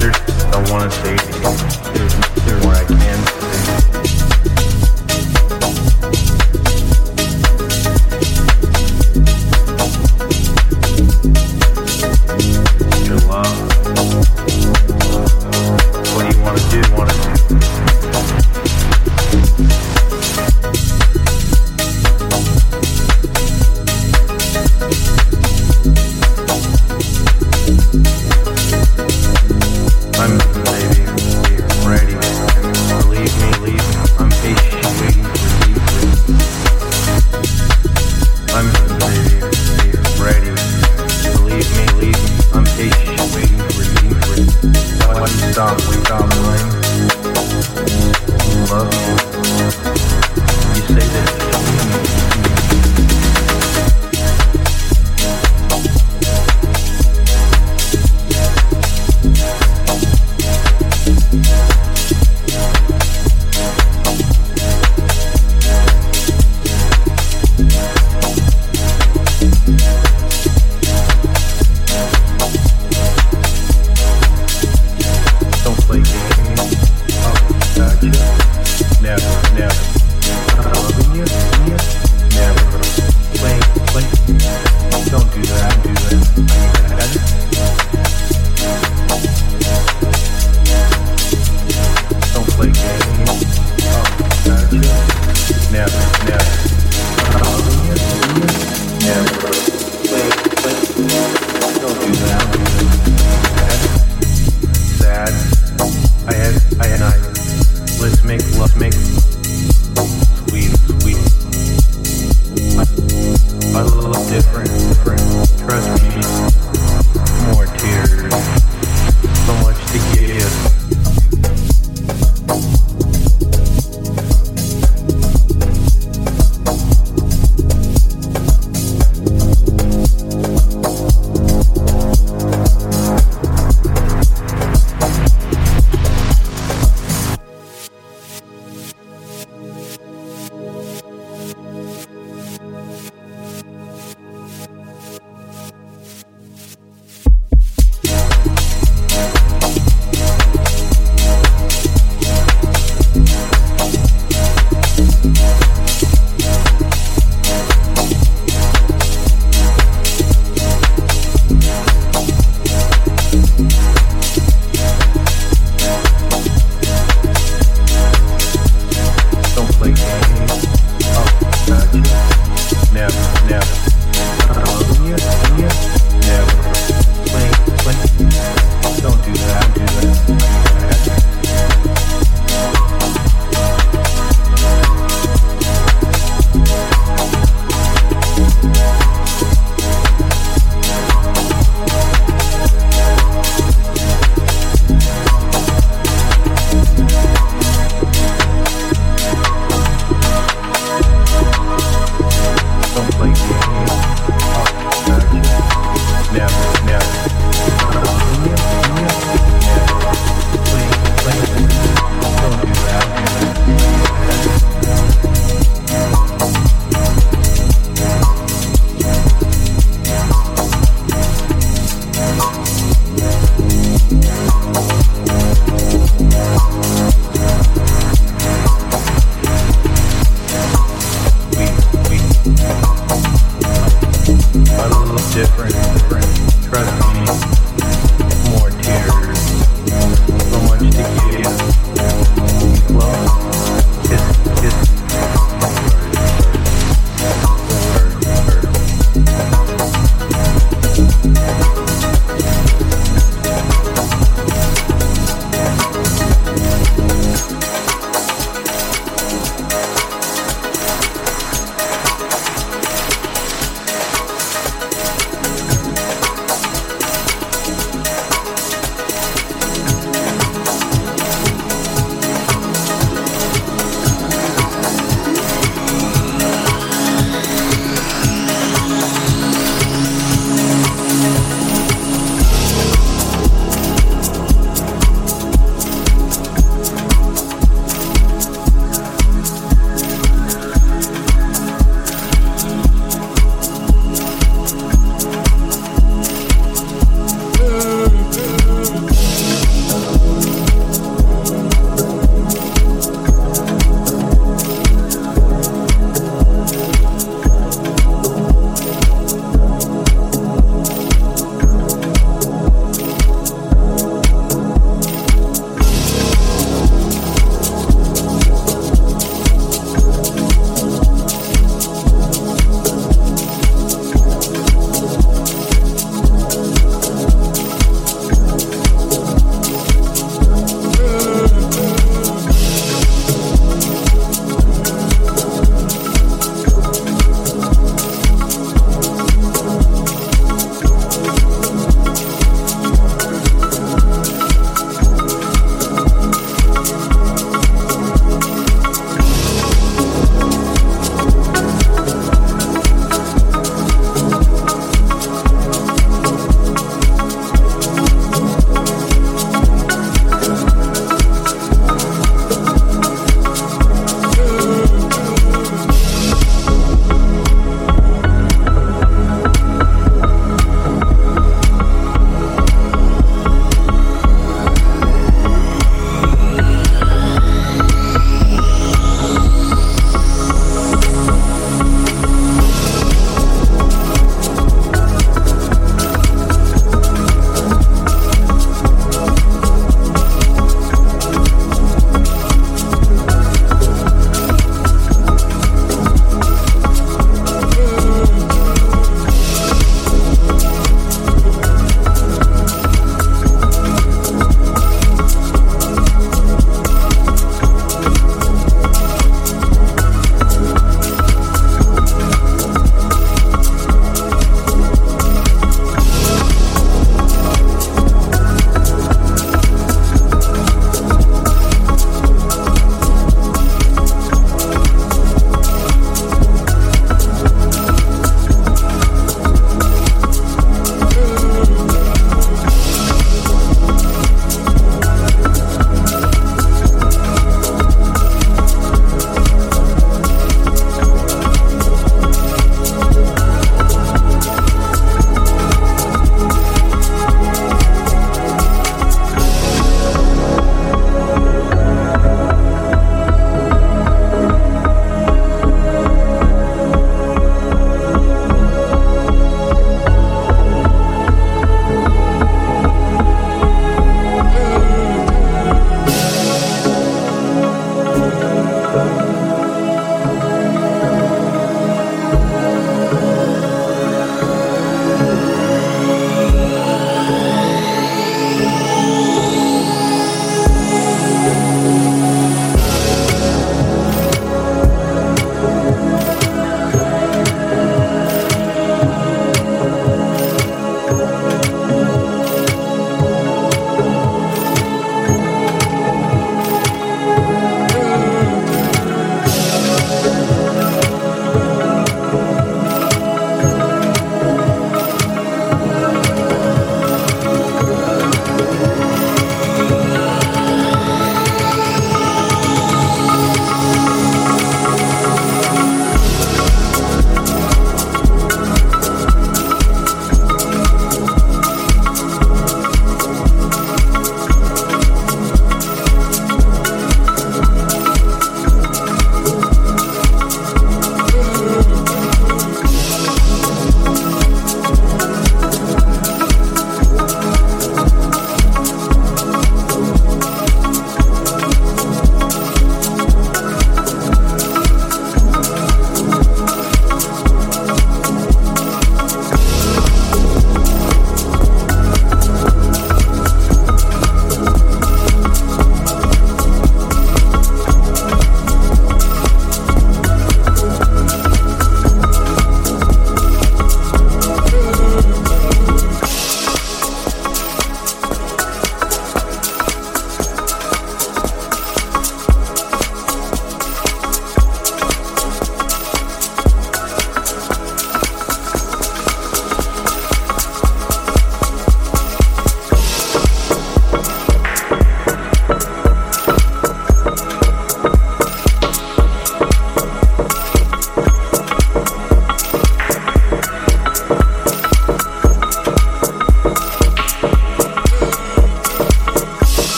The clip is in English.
sisters don't wanna stay.